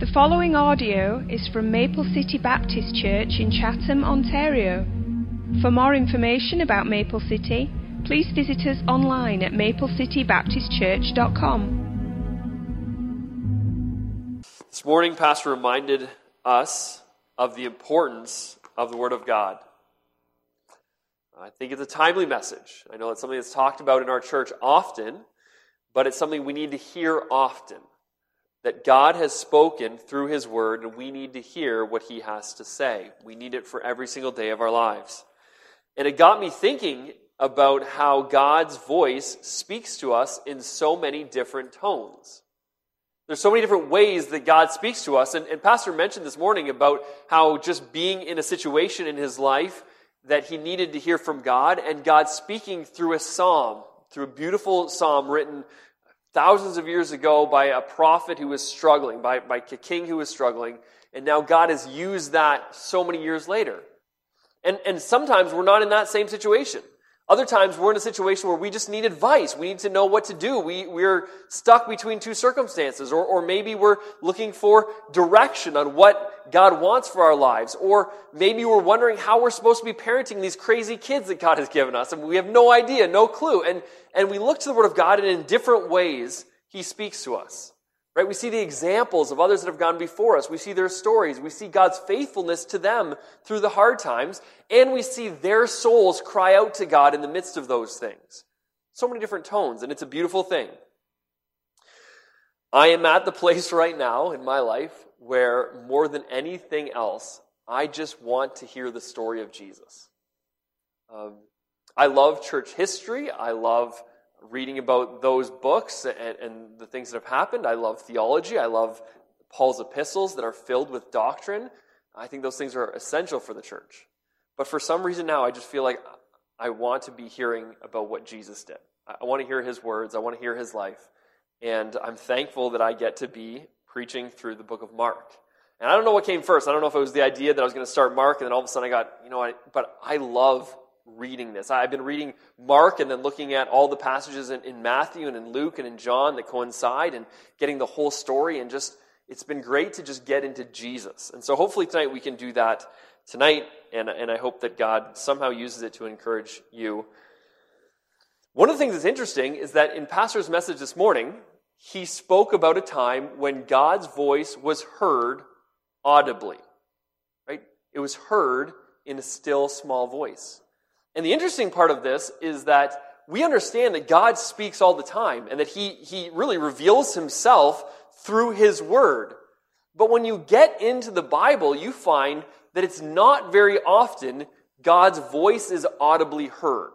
The following audio is from Maple City Baptist Church in Chatham, Ontario. For more information about Maple City, please visit us online at maplecitybaptistchurch.com. This morning, Pastor reminded us of the importance of the Word of God. I think it's a timely message. I know it's something that's talked about in our church often, but it's something we need to hear often that God has spoken through His Word, and we need to hear what He has to say. We need it for every single day of our lives. And it got me thinking about how God's voice speaks to us in so many different tones. There's so many different ways that God speaks to us. And, and Pastor mentioned this morning about how just being in a situation in his life that he needed to hear from God, and God speaking through a psalm, through a beautiful psalm written thousands of years ago by a prophet who was struggling, by, by a king who was struggling, and now God has used that so many years later. And, and sometimes we're not in that same situation. Other times we're in a situation where we just need advice. We need to know what to do. We, we're stuck between two circumstances. Or, or maybe we're looking for direction on what God wants for our lives. Or maybe we're wondering how we're supposed to be parenting these crazy kids that God has given us. And we have no idea, no clue. And, and we look to the Word of God and in different ways He speaks to us. Right? We see the examples of others that have gone before us. We see their stories. We see God's faithfulness to them through the hard times. And we see their souls cry out to God in the midst of those things. So many different tones, and it's a beautiful thing. I am at the place right now in my life where, more than anything else, I just want to hear the story of Jesus. Um, I love church history. I love reading about those books and, and, the things that have happened. I love theology. I love Paul's epistles that are filled with doctrine. I think those things are essential for the church. But for some reason now, I just feel like I want to be hearing about what Jesus did. I want to hear his words. I want to hear his life. And I'm thankful that I get to be preaching through the book of Mark. And I don't know what came first. I don't know if it was the idea that I was going to start Mark, and then all of a sudden I got, you know, I, but I love reading this. I've been reading Mark and then looking at all the passages in, in, Matthew and in Luke and in John that coincide and getting the whole story and just, it's been great to just get into Jesus. And so hopefully tonight we can do that tonight, and, and I hope that God somehow uses it to encourage you. One of the things that's interesting is that in Pastor's message this morning, he spoke about a time when God's voice was heard audibly. Right? It was heard in a still small voice. And the interesting part of this is that we understand that God speaks all the time and that he, he really reveals himself through his word. But when you get into the Bible, you find that it's not very often God's voice is audibly heard.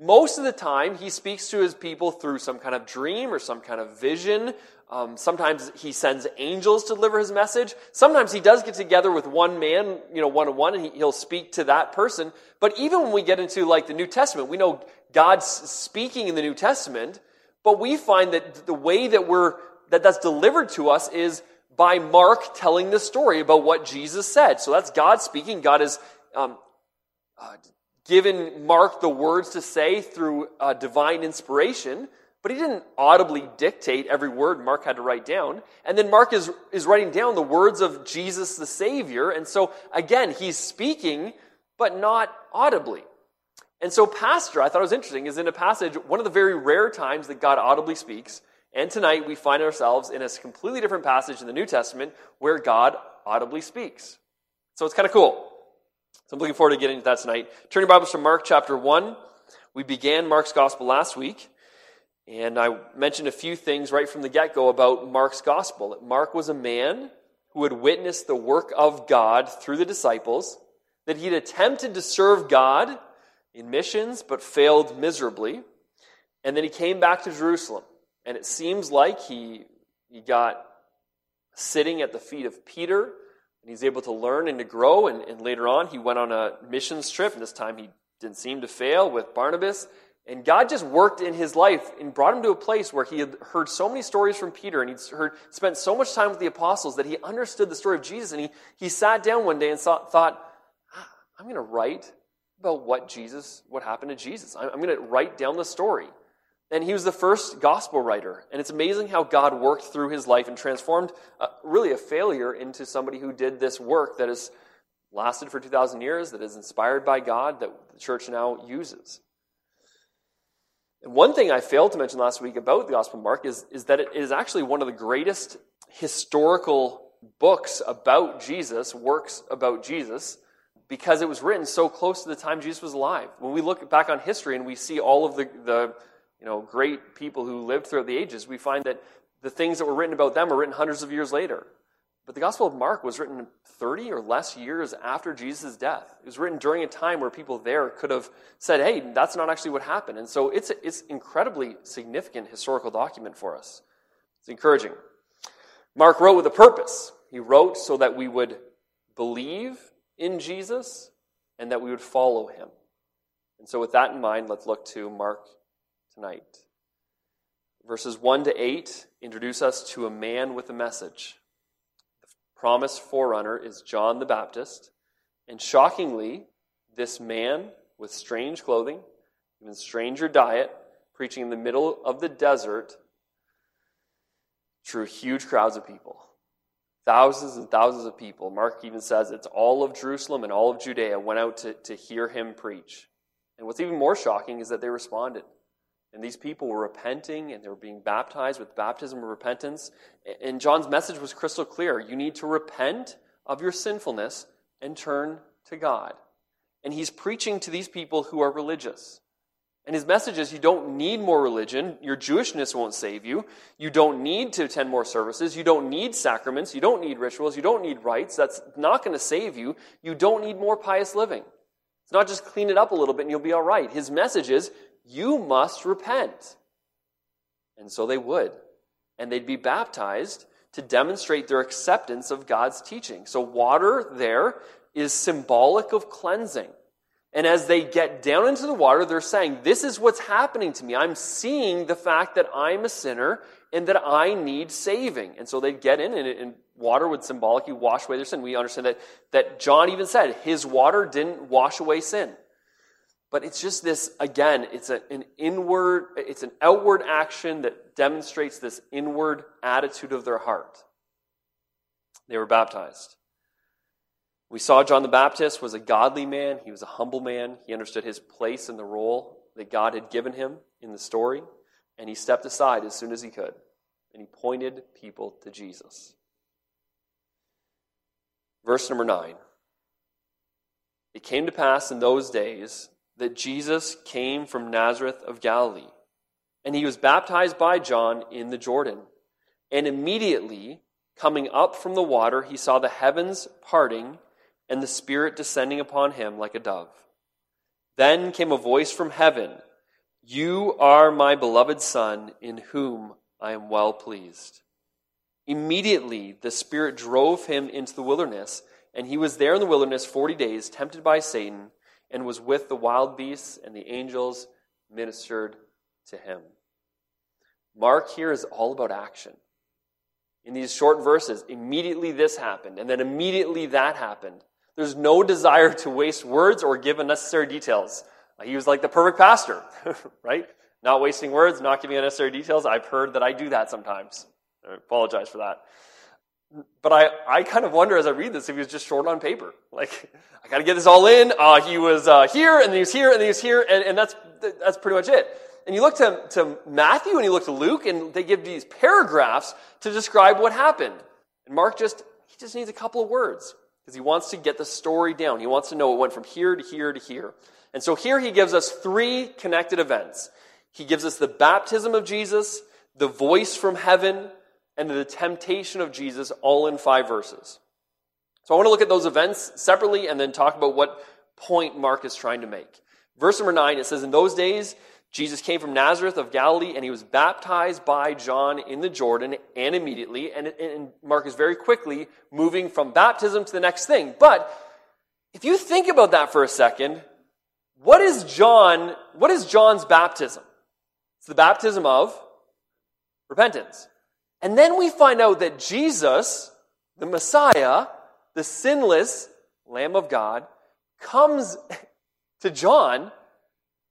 Most of the time, he speaks to his people through some kind of dream or some kind of vision um, sometimes he sends angels to deliver his message. Sometimes he does get together with one man, you know, one on one, and he, he'll speak to that person. But even when we get into like the New Testament, we know God's speaking in the New Testament, but we find that the way that we're that that's delivered to us is by Mark telling the story about what Jesus said. So that's God speaking. God has um, uh, given Mark the words to say through uh, divine inspiration. But he didn't audibly dictate every word Mark had to write down. And then Mark is, is writing down the words of Jesus the Savior. And so, again, he's speaking, but not audibly. And so, Pastor, I thought it was interesting, is in a passage, one of the very rare times that God audibly speaks. And tonight we find ourselves in a completely different passage in the New Testament where God audibly speaks. So it's kind of cool. So I'm looking forward to getting into that tonight. Turn your Bibles to Mark chapter 1. We began Mark's gospel last week. And I mentioned a few things right from the get go about Mark's gospel. Mark was a man who had witnessed the work of God through the disciples, that he'd attempted to serve God in missions but failed miserably. And then he came back to Jerusalem. And it seems like he, he got sitting at the feet of Peter and he's able to learn and to grow. And, and later on, he went on a missions trip, and this time he didn't seem to fail with Barnabas. And God just worked in his life and brought him to a place where he had heard so many stories from Peter and he'd heard, spent so much time with the apostles that he understood the story of Jesus. And he, he sat down one day and thought, thought ah, I'm going to write about what Jesus, what happened to Jesus. I'm, I'm going to write down the story. And he was the first gospel writer. And it's amazing how God worked through his life and transformed uh, really a failure into somebody who did this work that has lasted for 2,000 years, that is inspired by God, that the church now uses. And one thing I failed to mention last week about the Gospel of Mark is, is that it is actually one of the greatest historical books about Jesus, works about Jesus, because it was written so close to the time Jesus was alive. When we look back on history and we see all of the, the you know, great people who lived throughout the ages, we find that the things that were written about them were written hundreds of years later. But the Gospel of Mark was written 30 or less years after Jesus' death. It was written during a time where people there could have said, hey, that's not actually what happened. And so it's, it's incredibly significant historical document for us. It's encouraging. Mark wrote with a purpose. He wrote so that we would believe in Jesus and that we would follow him. And so, with that in mind, let's look to Mark tonight. Verses 1 to 8 introduce us to a man with a message. Promised forerunner is John the Baptist. And shockingly, this man with strange clothing, even stranger diet, preaching in the middle of the desert, drew huge crowds of people. Thousands and thousands of people. Mark even says it's all of Jerusalem and all of Judea went out to, to hear him preach. And what's even more shocking is that they responded. And these people were repenting and they were being baptized with baptism of repentance. And John's message was crystal clear. You need to repent of your sinfulness and turn to God. And he's preaching to these people who are religious. And his message is you don't need more religion. Your Jewishness won't save you. You don't need to attend more services. You don't need sacraments. You don't need rituals. You don't need rites. That's not going to save you. You don't need more pious living. It's not just clean it up a little bit and you'll be all right. His message is you must repent. And so they would. And they'd be baptized to demonstrate their acceptance of God's teaching. So water there is symbolic of cleansing. And as they get down into the water, they're saying, This is what's happening to me. I'm seeing the fact that I'm a sinner and that I need saving. And so they'd get in, and, and water would symbolically wash away their sin. We understand that, that John even said his water didn't wash away sin. But it's just this, again, it's a, an inward, it's an outward action that demonstrates this inward attitude of their heart. They were baptized. We saw John the Baptist was a godly man. He was a humble man. He understood his place in the role that God had given him in the story. And he stepped aside as soon as he could. And he pointed people to Jesus. Verse number 9. It came to pass in those days that Jesus came from Nazareth of Galilee. And he was baptized by John in the Jordan. And immediately, coming up from the water, he saw the heavens parting and the Spirit descending upon him like a dove. Then came a voice from heaven You are my beloved Son, in whom I am well pleased. Immediately the Spirit drove him into the wilderness, and he was there in the wilderness forty days, tempted by Satan, and was with the wild beasts, and the angels ministered to him. Mark here is all about action. In these short verses, immediately this happened, and then immediately that happened. There's no desire to waste words or give unnecessary details. He was like the perfect pastor, right? Not wasting words, not giving unnecessary details. I've heard that I do that sometimes. I apologize for that. But I, I kind of wonder as I read this if he was just short on paper. Like, I got to get this all in. Uh, he was uh, here, and he was here, and he was here, and, and that's, that's pretty much it. And you look to, to Matthew and you look to Luke, and they give these paragraphs to describe what happened. And Mark just, he just needs a couple of words because he wants to get the story down. He wants to know it went from here to here to here. And so here he gives us three connected events. He gives us the baptism of Jesus, the voice from heaven, and the temptation of Jesus all in five verses. So I want to look at those events separately and then talk about what point Mark is trying to make. Verse number nine, it says, In those days, Jesus came from Nazareth of Galilee and he was baptized by John in the Jordan and immediately. And, and Mark is very quickly moving from baptism to the next thing. But if you think about that for a second, what is John, what is John's baptism? It's the baptism of repentance. And then we find out that Jesus, the Messiah, the sinless Lamb of God, comes to John to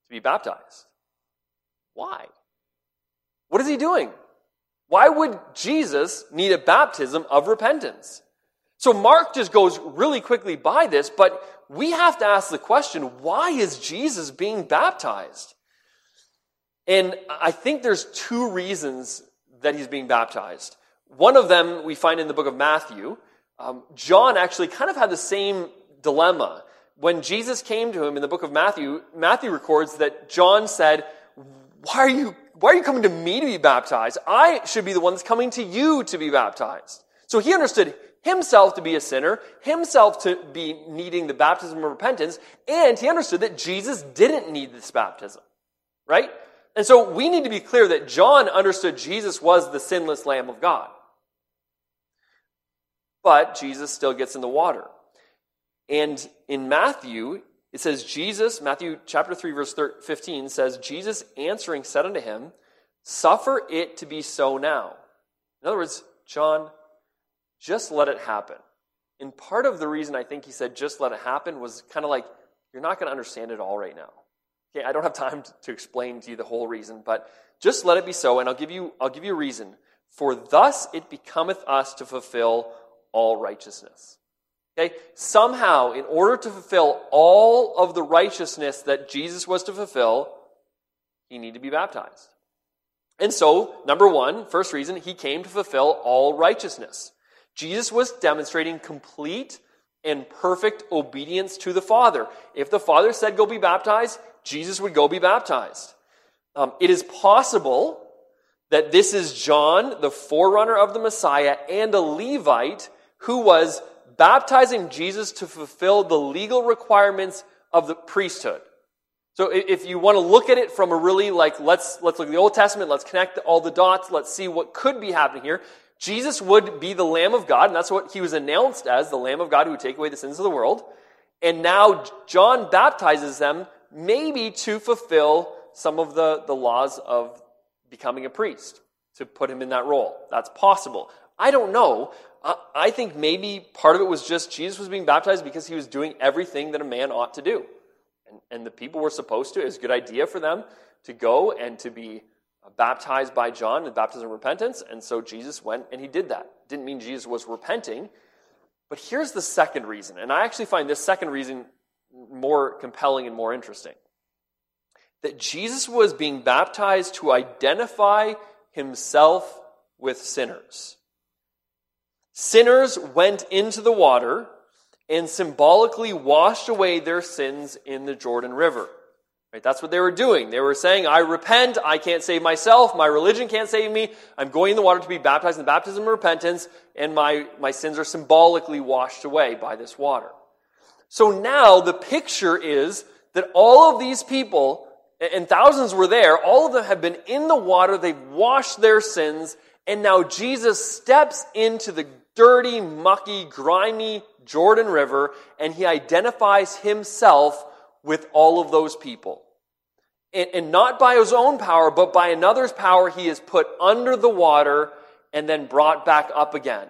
be baptized. Why? What is he doing? Why would Jesus need a baptism of repentance? So Mark just goes really quickly by this, but we have to ask the question why is Jesus being baptized? And I think there's two reasons that he's being baptized. One of them we find in the book of Matthew. Um, John actually kind of had the same dilemma. When Jesus came to him in the book of Matthew, Matthew records that John said, Why are you, why are you coming to me to be baptized? I should be the one that's coming to you to be baptized. So he understood himself to be a sinner, himself to be needing the baptism of repentance, and he understood that Jesus didn't need this baptism. Right? And so we need to be clear that John understood Jesus was the sinless Lamb of God. But Jesus still gets in the water. And in Matthew, it says, Jesus, Matthew chapter 3, verse 15 says, Jesus answering said unto him, Suffer it to be so now. In other words, John, just let it happen. And part of the reason I think he said, just let it happen was kind of like, you're not going to understand it all right now. Okay, I don't have time to explain to you the whole reason, but just let it be so, and I'll give you, I'll give you a reason. For thus it becometh us to fulfill all righteousness. Okay? Somehow, in order to fulfill all of the righteousness that Jesus was to fulfill, he needed to be baptized. And so, number one, first reason, he came to fulfill all righteousness. Jesus was demonstrating complete and perfect obedience to the Father. If the Father said, go be baptized, Jesus would go be baptized. Um, it is possible that this is John, the forerunner of the Messiah, and a Levite who was baptizing Jesus to fulfill the legal requirements of the priesthood. So if you want to look at it from a really like let's let's look at the Old Testament, let's connect all the dots, let's see what could be happening here. Jesus would be the Lamb of God, and that's what he was announced as, the Lamb of God who would take away the sins of the world. And now John baptizes them maybe to fulfill some of the, the laws of becoming a priest, to put him in that role. That's possible. I don't know. I think maybe part of it was just Jesus was being baptized because he was doing everything that a man ought to do. And, and the people were supposed to. It was a good idea for them to go and to be baptized by John in baptism of repentance. And so Jesus went and he did that. Didn't mean Jesus was repenting. But here's the second reason. And I actually find this second reason more compelling and more interesting. That Jesus was being baptized to identify himself with sinners. Sinners went into the water and symbolically washed away their sins in the Jordan River. Right? That's what they were doing. They were saying, I repent, I can't save myself, my religion can't save me, I'm going in the water to be baptized in the baptism of repentance, and my, my sins are symbolically washed away by this water. So now the picture is that all of these people, and thousands were there, all of them have been in the water, they've washed their sins, and now Jesus steps into the dirty, mucky, grimy Jordan River, and he identifies himself with all of those people. And, and, not by his own power, but by another's power, he is put under the water and then brought back up again.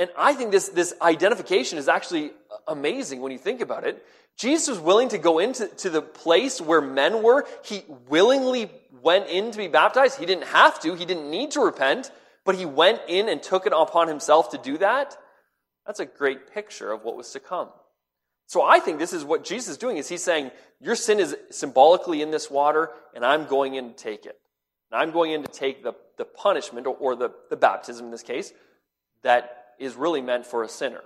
And I think this, this identification is actually amazing when you think about it. Jesus was willing to go into to the place where men were. He willingly went in to be baptized. He didn't have to, he didn't need to repent but he went in and took it upon himself to do that, that's a great picture of what was to come. So I think this is what Jesus is doing is he's saying, your sin is symbolically in this water, and I'm going in to take it. And I'm going in to take the, the punishment, or, or the, the baptism in this case, that is really meant for a sinner.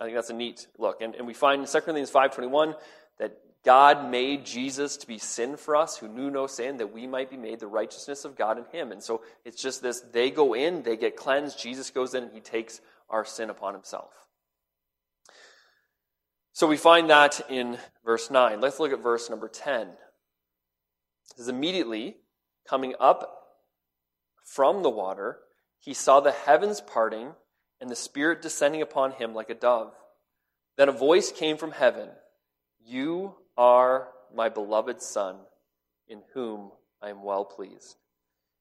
I think that's a neat look. And, and we find in 2 Corinthians 5.21 that God made Jesus to be sin for us who knew no sin, that we might be made the righteousness of God in him. And so it's just this they go in, they get cleansed, Jesus goes in, and he takes our sin upon himself. So we find that in verse 9. Let's look at verse number 10. It says, Immediately coming up from the water, he saw the heavens parting and the Spirit descending upon him like a dove. Then a voice came from heaven You are my beloved Son, in whom I am well pleased.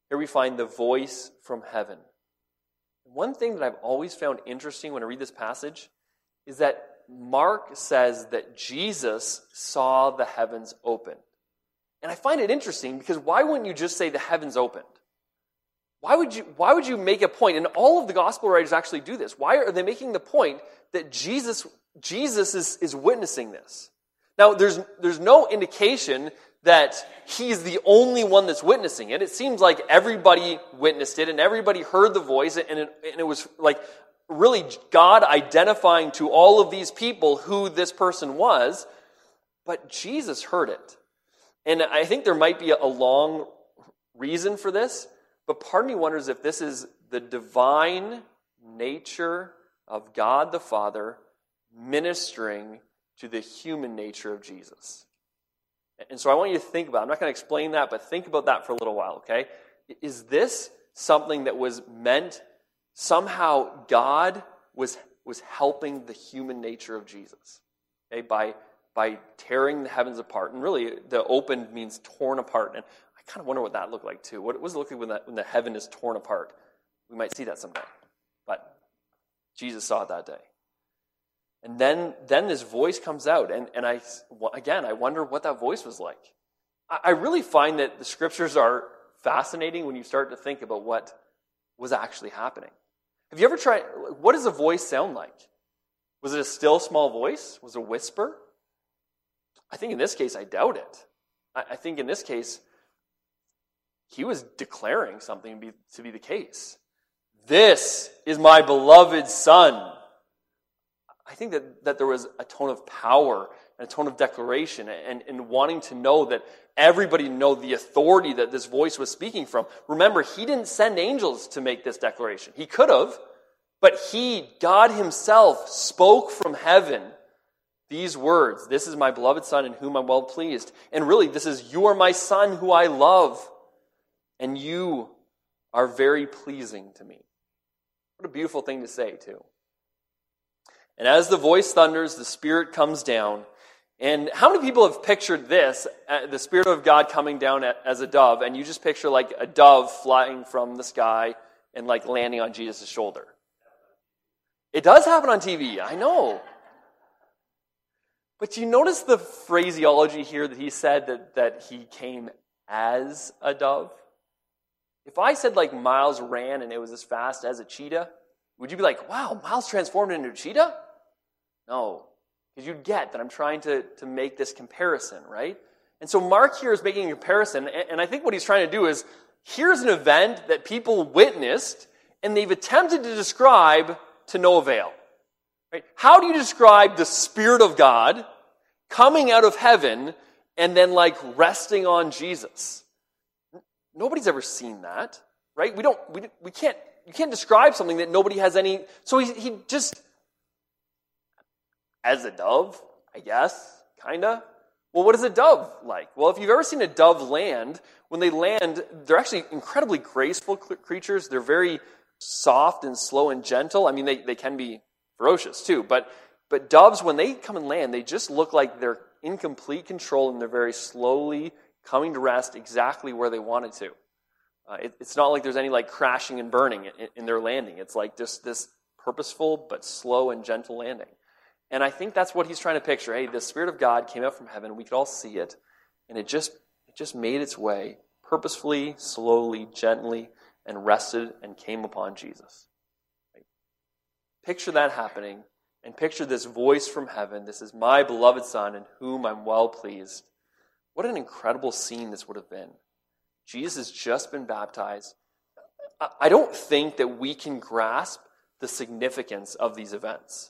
Here we find the voice from heaven. One thing that I've always found interesting when I read this passage is that Mark says that Jesus saw the heavens open. And I find it interesting because why wouldn't you just say the heavens opened? Why would you, why would you make a point? And all of the gospel writers actually do this. Why are they making the point that Jesus, Jesus is, is witnessing this? Now, there's, there's no indication that he's the only one that's witnessing it. It seems like everybody witnessed it and everybody heard the voice, and it, and it was like really God identifying to all of these people who this person was, but Jesus heard it. And I think there might be a long reason for this, but part of me wonders if this is the divine nature of God the Father ministering to the human nature of Jesus. And so I want you to think about, I'm not going to explain that, but think about that for a little while, okay? Is this something that was meant somehow God was, was helping the human nature of Jesus? Okay, by, by tearing the heavens apart. And really, the open means torn apart. And kind of wonder what that looked like too. What does it look like when, that, when the heaven is torn apart? We might see that someday. But Jesus saw it that day. And then, then this voice comes out. And, and I, again, I wonder what that voice was like. I, I really find that the scriptures are fascinating when you start to think about what was actually happening. Have you ever tried, what does a voice sound like? Was it a still small voice? Was it a whisper? I think in this case, I doubt it. I, I think in this case, he was declaring something to be, to be the case. This is my beloved son I think that, that there was a tone of power and a tone of declaration and, and wanting to know that everybody know the authority that this voice was speaking from. Remember, he didn't send angels to make this declaration. He could have, but he, God himself, spoke from heaven these words This is my beloved Son in whom I'm well pleased. And really, this is, You are my Son who I love, and you are very pleasing to me. What a beautiful thing to say, too. And as the voice thunders, the Spirit comes down. And how many people have pictured this, uh, the Spirit of God coming down as a dove, and you just picture like a dove flying from the sky and like landing on Jesus' shoulder? It does happen on TV, I know. But you notice the phraseology here that he said that, that he came as a dove? If I said like Miles ran and it was as fast as a cheetah, would you be like, wow, Miles transformed into a cheetah? No. Because you'd get that I'm trying to, to make this comparison, right? And so Mark here is making a comparison, and I think what he's trying to do is here's an event that people witnessed, and they've attempted to describe to no avail. Right? How do you describe the Spirit of God coming out of heaven and then like resting on Jesus? Nobody's ever seen that, right? We don't, we, we can't, you can't describe something that nobody has any, so he, he just as a dove, I guess, kinda. Well, what is a dove like? Well, if you've ever seen a dove land, when they land, they're actually incredibly graceful creatures. They're very soft and slow and gentle. I mean, they, they can be ferocious too, but, but doves, when they come and land, they just look like they're in complete control and they're very slowly coming to rest exactly where they wanted to. Uh, it, it's not like there's any like crashing and burning in, in their landing. It's like just this purposeful but slow and gentle landing. And I think that's what he's trying to picture. Hey, the Spirit of God came out from heaven. We could all see it. And it just, it just made its way purposefully, slowly, gently, and rested and came upon Jesus. Right? Picture that happening and picture this voice from heaven. This is my beloved Son in whom I'm well pleased. What an incredible scene this would have been. Jesus has just been baptized. I don't think that we can grasp the significance of these events.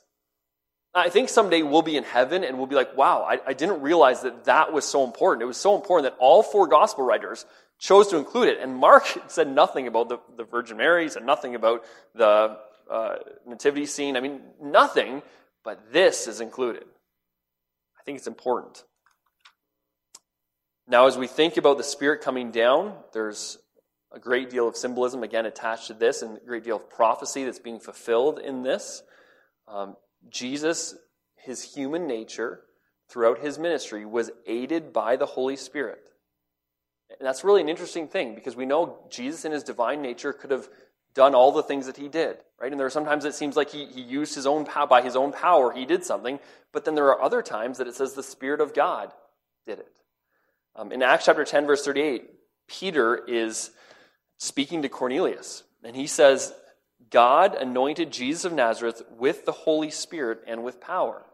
I think someday we'll be in heaven and we'll be like, wow, I, I, didn't realize that that was so important. It was so important that all four gospel writers chose to include it. And Mark said nothing about the, the Virgin Mary, said nothing about the uh, nativity scene. I mean, nothing, but this is included. I think it's important. Now, as we think about the Spirit coming down, there's a great deal of symbolism, again, attached to this, and a great deal of prophecy that's being fulfilled in this. Um, Jesus, his human nature, throughout his ministry, was aided by the Holy Spirit. And that's really an interesting thing because we know Jesus in his divine nature could have done all the things that he did, right? And there are sometimes it seems like he, he used his own power, by his own power, he did something, but then there are other times that it says the Spirit of God did it. Um, in Acts chapter 10, verse 38, Peter is speaking to Cornelius, and he says, God anointed Jesus of Nazareth with the Holy Spirit and with power.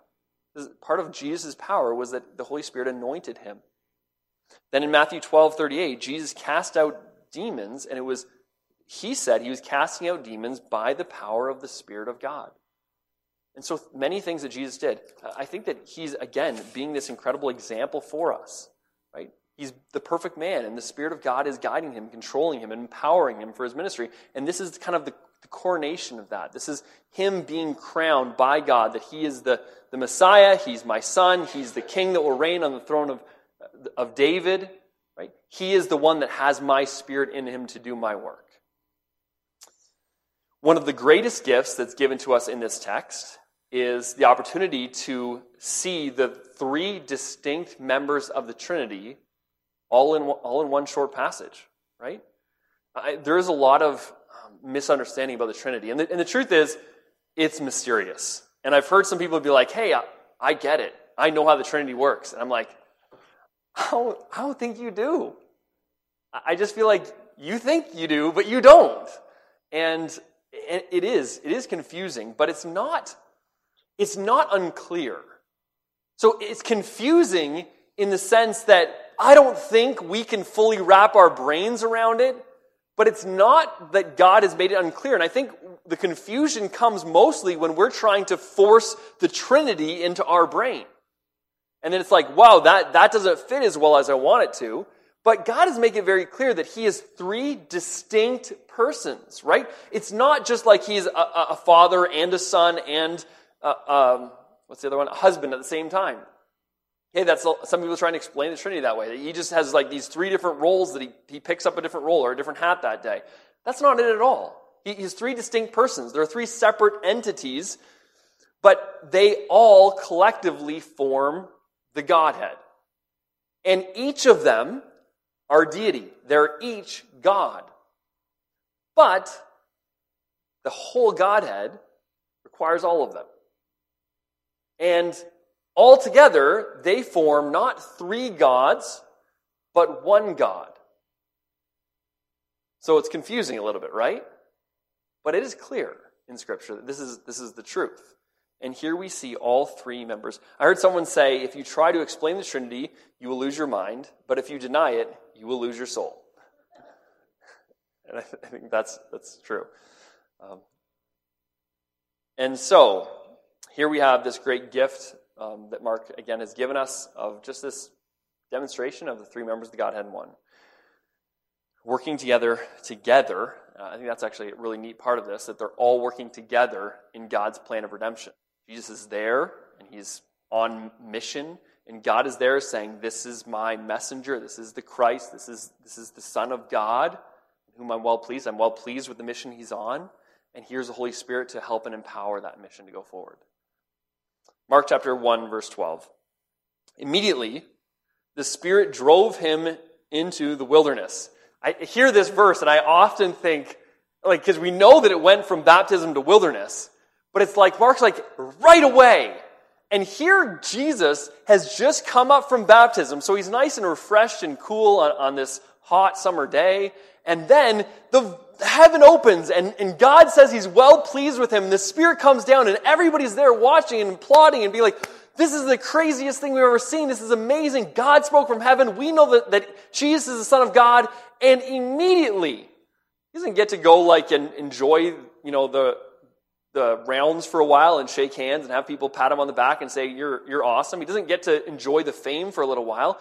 Part of Jesus' power was that the Holy Spirit anointed him. Then in Matthew 12, 38, Jesus cast out demons, and it was, he said he was casting out demons by the power of the Spirit of God. And so many things that Jesus did, I think that he's, again, being this incredible example for us, right? He's the perfect man, and the Spirit of God is guiding him, controlling him, and empowering him for his ministry. And this is kind of the, the coronation of that. This is him being crowned by God, that he is the, the Messiah, he's my son, he's the king that will reign on the throne of, of David, right? He is the one that has my spirit in him to do my work. One of the greatest gifts that's given to us in this text is the opportunity to see the three distinct members of the Trinity all in, all in one short passage, right? I, there is a lot of um, misunderstanding about the Trinity. And the, and the, truth is, it's mysterious. And I've heard some people be like, hey, I, I get it. I know how the Trinity works. And I'm like, I don't, I don't think you do. I just feel like you think you do, but you don't. And it is, it is confusing, but it's not it's not unclear. So it's confusing in the sense that I don't think we can fully wrap our brains around it, but it's not that God has made it unclear. And I think the confusion comes mostly when we're trying to force the Trinity into our brain. And then it's like, wow, that, that doesn't fit as well as I want it to. But God is making it very clear that He is three distinct persons, right? It's not just like He's a, a father and a son and uh, um, what's the other one? A husband at the same time. Hey, that's some people trying to explain the Trinity that way. That he just has like these three different roles that he, he picks up a different role or a different hat that day. That's not it at all. He, he's three distinct persons. There are three separate entities, but they all collectively form the Godhead. And each of them are deity. They're each God. But the whole Godhead requires all of them. And altogether, they form not three gods, but one God. So it's confusing a little bit, right? But it is clear in Scripture that this is, this is the truth. And here we see all three members. I heard someone say if you try to explain the Trinity, you will lose your mind, but if you deny it, you will lose your soul. and I, th- I think that's, that's true. Um, and so, here we have this great gift um, that Mark, again, has given us of just this demonstration of the three members of the Godhead in one. Working together, together. Uh, I think that's actually a really neat part of this, that they're all working together in God's plan of redemption. Jesus is there, and he's on mission, and God is there saying, This is my messenger, this is the Christ, this is, this is the Son of God, whom I'm well pleased. I'm well pleased with the mission he's on, and here's the Holy Spirit to help and empower that mission to go forward. Mark chapter 1, verse 12. Immediately, the Spirit drove him into the wilderness. I hear this verse and I often think, like, because we know that it went from baptism to wilderness, but it's like, Mark's like, right away. And here Jesus has just come up from baptism, so he's nice and refreshed and cool on, on this hot summer day. And then the heaven opens and, and God says he's well pleased with him. And The Spirit comes down and everybody's there watching and applauding and be like, this is the craziest thing we've ever seen. This is amazing. God spoke from heaven. We know that, that Jesus is the Son of God. And immediately, he doesn't get to go like and enjoy, you know, the, the rounds for a while and shake hands and have people pat him on the back and say, you're, you're awesome. He doesn't get to enjoy the fame for a little while.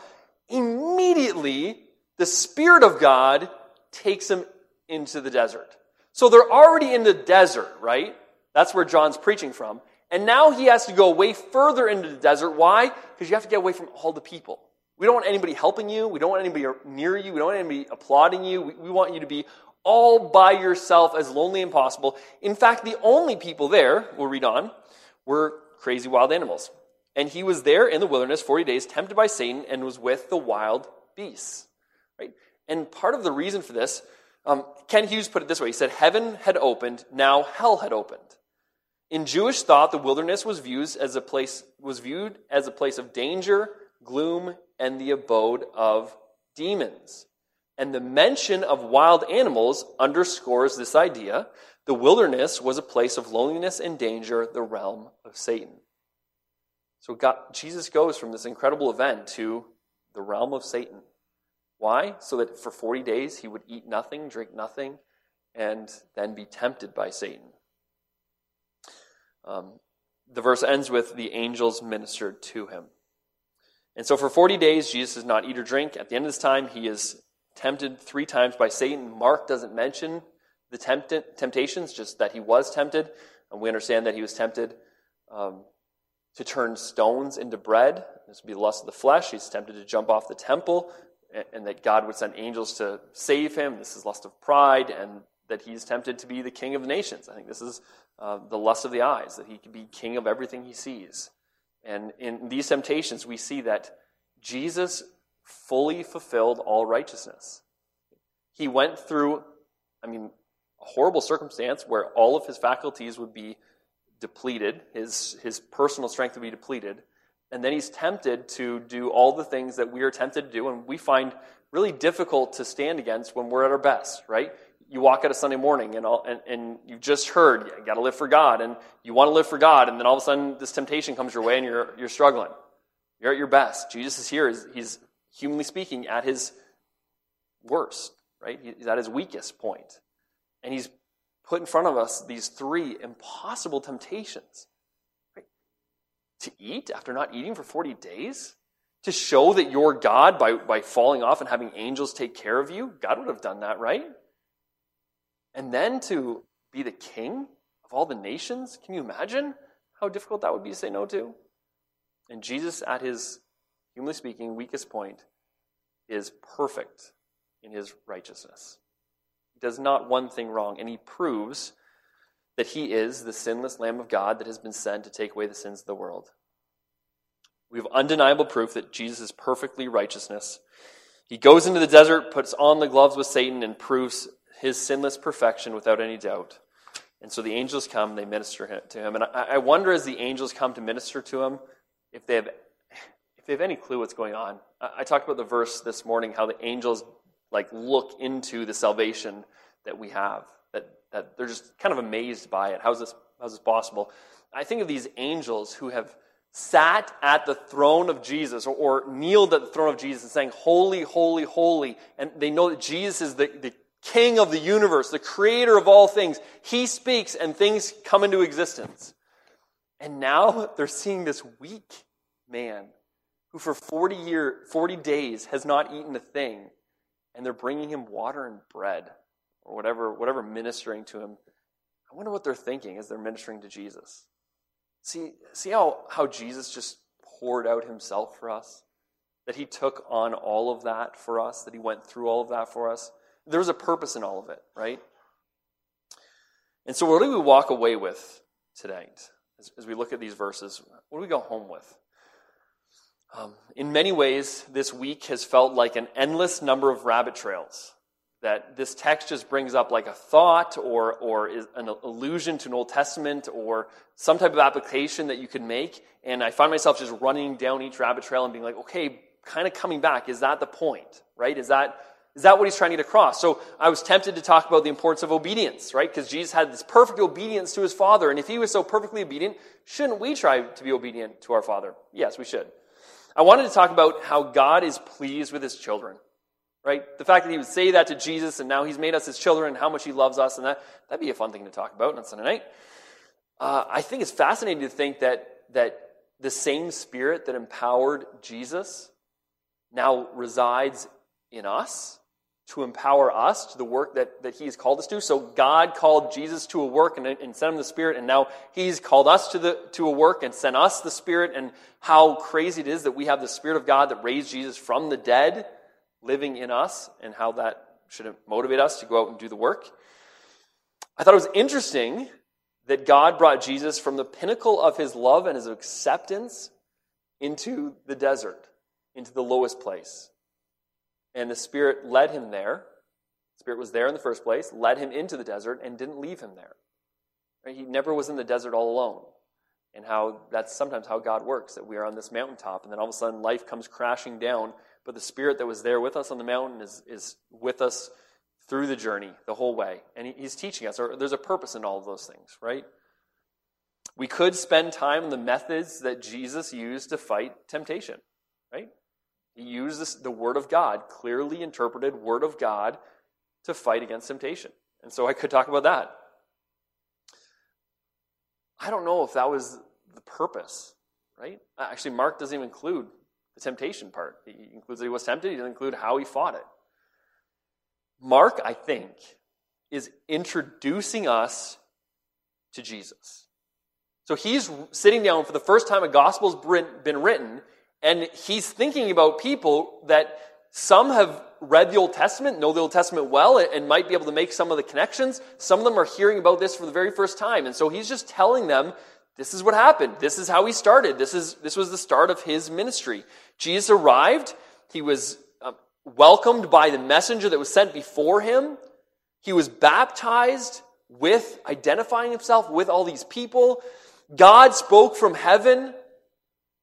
Immediately, the Spirit of God takes him into the desert. So they're already in the desert, right? That's where John's preaching from. And now he has to go way further into the desert. Why? Because you have to get away from all the people. We don't want anybody helping you. We don't want anybody near you. We don't want anybody applauding you. We, we want you to be all by yourself, as lonely as possible. In fact, the only people there, we'll read on, were crazy wild animals. And he was there in the wilderness 40 days, tempted by Satan, and was with the wild beasts. Right? And part of the reason for this um, Kent Hughes put it this way He said, Heaven had opened, now hell had opened. In Jewish thought, the wilderness was viewed as a place, was viewed as a place of danger, gloom, and the abode of demons. And the mention of wild animals underscores this idea. The wilderness was a place of loneliness and danger, the realm of Satan. So God, Jesus goes from this incredible event to the realm of Satan. Why? So that for 40 days he would eat nothing, drink nothing, and then be tempted by Satan. Um, the verse ends with the angels ministered to him. And so for 40 days, Jesus does not eat or drink. At the end of this time, he is tempted three times by Satan. Mark doesn't mention the temptations, just that he was tempted. And we understand that he was tempted um, to turn stones into bread. This would be the lust of the flesh. He's tempted to jump off the temple, and, that God would send angels to save him. This is lust of pride, and that he's tempted to be the king of the nations. I think this is uh, the lust of the eyes, that he could be king of everything he sees. And in these temptations, we see that Jesus fully fulfilled all righteousness. He went through, I mean, a horrible circumstance where all of his faculties would be depleted, his, his personal strength would be depleted. And then he's tempted to do all the things that we are tempted to do, and we find really difficult to stand against when we're at our best, right? you walk out a Sunday morning and, all, and, and you've just heard you got to live for God and you want to live for God, and then all of a sudden this temptation comes your way and you're, you're struggling. You're at your best. Jesus is here. He's, humanly speaking, at his worst, right? He's at his weakest point. And he's put in front of us these three impossible temptations. To eat after not eating for 40 days? To show that you're God by, by falling off and having angels take care of you? God would have done that, right? And then to be the king of all the nations? Can you imagine how difficult that would be to say no to? And Jesus, at his, humanly speaking, weakest point, is perfect in his righteousness. He does not one thing wrong, and he proves that he is the sinless Lamb of God that has been sent to take away the sins of the world. We have undeniable proof that Jesus is perfectly righteousness. He goes into the desert, puts on the gloves with Satan, and proves his sinless perfection without any doubt. And so the angels come, they minister to him. And I, wonder as the angels come to minister to him, if they have, if they have any clue what's going on. I talked about the verse this morning, how the angels like look into the salvation that we have, that, they're just kind of amazed by it. How's this, how's this possible? I think of these angels who have sat at the throne of Jesus or, or, kneeled at the throne of Jesus and saying, Holy, holy, holy. And they know that Jesus is the, the king of the universe, the creator of all things. He speaks and things come into existence. And now they're seeing this weak man who for 40 year 40 days has not eaten a thing and they're bringing him water and bread or whatever whatever ministering to him. I wonder what they're thinking as they're ministering to Jesus. See see how how Jesus just poured out himself for us? That he took on all of that for us, that he went through all of that for us. There's a purpose in all of it, right? And so, what do we walk away with tonight as, as we look at these verses? What do we go home with? Um, in many ways, this week has felt like an endless number of rabbit trails. That this text just brings up like a thought or, or an allusion to an Old Testament or some type of application that you could make. And I find myself just running down each rabbit trail and being like, okay, kind of coming back. Is that the point? Right? Is that is that what he's trying to get across? So I was tempted to talk about the importance of obedience, right? Because Jesus had this perfect obedience to his Father. And if he was so perfectly obedient, shouldn't we try to be obedient to our Father? Yes, we should. I wanted to talk about how God is pleased with his children, right? The fact that he would say that to Jesus and now he's made us his children and how much he loves us. And that, that'd be a fun thing to talk about on Sunday night. Uh, I think it's fascinating to think that, that the same spirit that empowered Jesus now resides in us to empower us to the work that, that he has called us to. So God called Jesus to a work and, and sent him the Spirit, and now He's called us to, the, to a work and sent us the Spirit, and how crazy it is that we have the Spirit of God that raised Jesus from the dead living in us, and how that should motivate us to go out and do the work. I thought it was interesting that God brought Jesus from the pinnacle of His love and His acceptance into the desert, into the lowest place and the Spirit led him there. The Spirit was there in the first place, led him into the desert, and didn't leave him there. He never was in the desert all alone. and how that's sometimes how God works, that we are on this mountaintop, and then all of a sudden life comes crashing down, but the Spirit that was there with us on the mountain is, is with us through the journey the whole way. And he, He's teaching us, there's a purpose in all of those things, right? We could spend time on the methods that Jesus used to fight temptation, right? He used this, the Word of God, clearly interpreted Word of God, to fight against temptation. And so I could talk about that. I don't know if that was the purpose, right? Actually, Mark doesn't even include the temptation part. He includes that he was tempted, he doesn't include how he fought it. Mark, I think, is introducing us to Jesus. So he's sitting down for the first time a gospel's been written, and he's thinking about people that some have read the Old Testament, know the Old Testament well, and might be able to make some of the connections. Some of them are hearing about this for the very first time. And so he's just telling them, this is what happened. This is how he started. This, is, this was the start of his ministry. Jesus arrived. He was uh, welcomed by the messenger that was sent before him. He was baptized with identifying himself with all these people. God spoke from heaven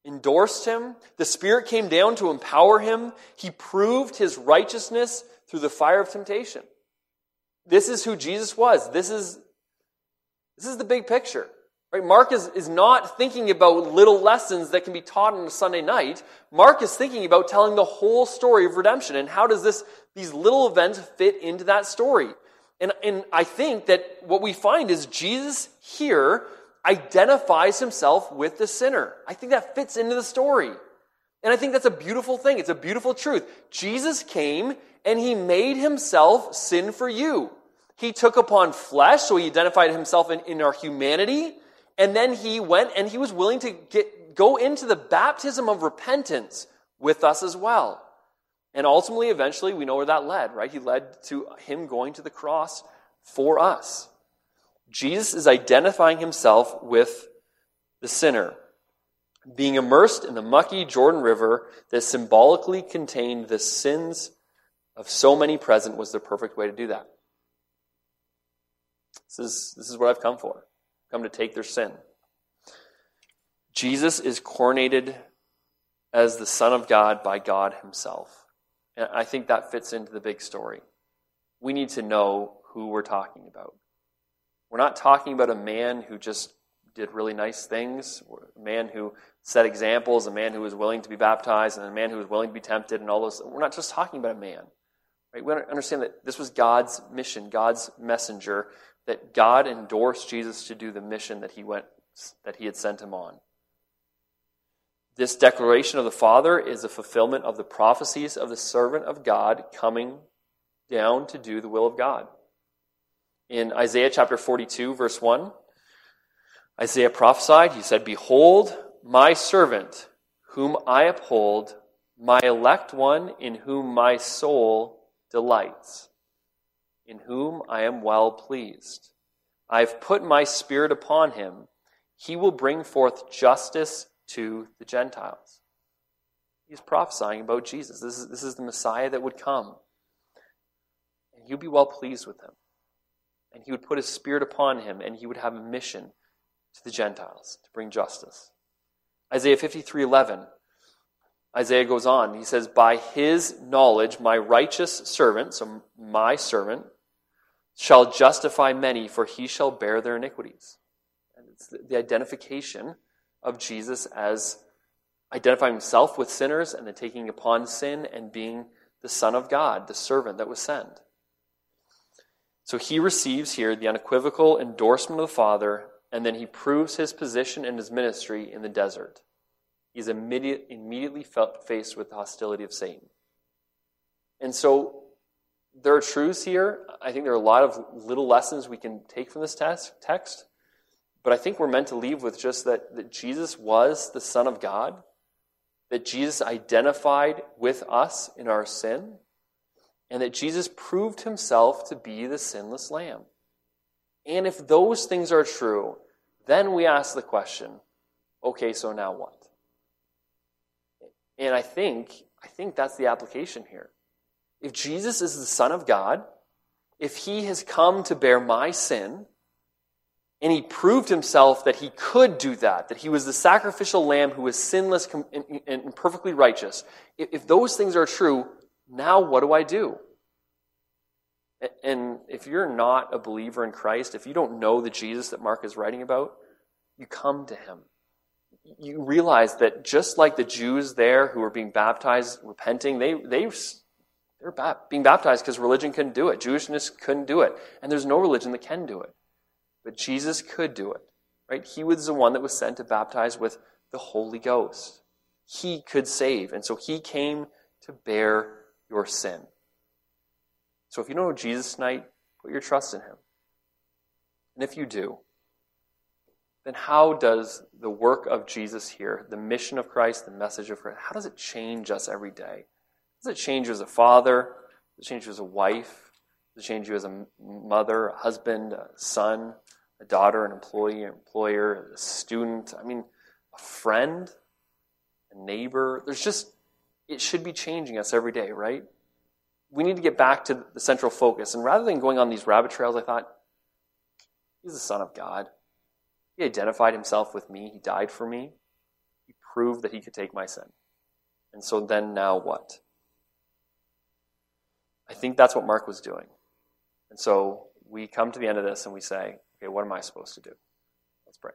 endorsed him. The Spirit came down to empower him. He proved his righteousness through the fire of temptation. This is who Jesus was. This is, this is the big picture. Right? Mark is, is not thinking about little lessons that can be taught on a Sunday night. Mark is thinking about telling the whole story of redemption and how does this, these little events fit into that story. And, and I think that what we find is Jesus here identifies himself with the sinner. I think that fits into the story. And I think that's a beautiful thing. It's a beautiful truth. Jesus came and he made himself sin for you. He took upon flesh, so he identified himself in, in our humanity. And then he went and he was willing to get, go into the baptism of repentance with us as well. And ultimately, eventually, we know where that led, right? He led to him going to the cross for us. Jesus is identifying himself with the sinner. Being immersed in the mucky Jordan River that symbolically contained the sins of so many present was the perfect way to do that. This is, this is what I've come for. Come to take their sin. Jesus is coronated as the Son of God by God Himself. And I think that fits into the big story. We need to know who we're talking about. We're not talking about a man who just did really nice things, a man who set examples, a man who was willing to be baptized, and a man who was willing to be tempted, and all those. We're not just talking about a man. Right? We understand that this was God's mission, God's messenger, that God endorsed Jesus to do the mission that he went that he had sent him on. This declaration of the Father is a fulfillment of the prophecies of the servant of God coming down to do the will of God in Isaiah chapter 42, verse 1. Isaiah prophesied, he said, Behold, my servant, whom I uphold, my elect one, in whom my soul delights, in whom I am well pleased. I have put my spirit upon him. He will bring forth justice to the Gentiles. He's prophesying about Jesus. This is, this is the Messiah that would come. And you'd be well pleased with him and he would put his spirit upon him, and he would have a mission to the Gentiles to bring justice. Isaiah 53 11. Isaiah goes on. He says, By his knowledge, my righteous servant, so my servant, shall justify many, for he shall bear their iniquities. And it's the identification of Jesus as identifying himself with sinners and then taking upon sin and being the Son of God, the servant that was sent. So he receives here the unequivocal endorsement of the Father, and then he proves his position and his ministry in the desert. He's immediate, immediately faced with the hostility of Satan. And so there are truths here. I think there are a lot of little lessons we can take from this text. But I think we're meant to leave with just that, that Jesus was the Son of God, that Jesus identified with us in our sin, and that Jesus proved himself to be the sinless lamb. And if those things are true, then we ask the question, okay, so now what? And I think, I think that's the application here. If Jesus is the Son of God, if he has come to bear my sin, And he proved himself that he could do that, that he was the sacrificial lamb who was sinless and perfectly righteous. If those things are true, now what do I do? And if you're not a believer in Christ, if you don't know the Jesus that Mark is writing about, you come to him. You realize that just like the Jews there who were being baptized, repenting, they, they, they're being baptized because religion couldn't do it. Jewishness couldn't do it. And there's no religion that can do it. But Jesus could do it, right? He was the one that was sent to baptize with the Holy Ghost. He could save. And so he came to bear your sin. So if you don't know Jesus tonight, put your trust in him. And if you do, then how does the work of Jesus here, the mission of Christ, the message of Christ, how does it change us every day? Does it change you as a father? Does it change you as a wife? Does it change you as a mother, a husband, a son, a daughter, an employee, an employer, a student? I mean, a friend, a neighbor? There's just, it should be changing us every day, right? we need to get back to the central focus. And rather than going on these rabbit trails, I thought, he's the Son of God. He identified himself with me. He died for me. He proved that he could take my sin. And so then now what? I think that's what Mark was doing. And so we come to the end of this and we say, okay, what am I supposed to do? Let's pray.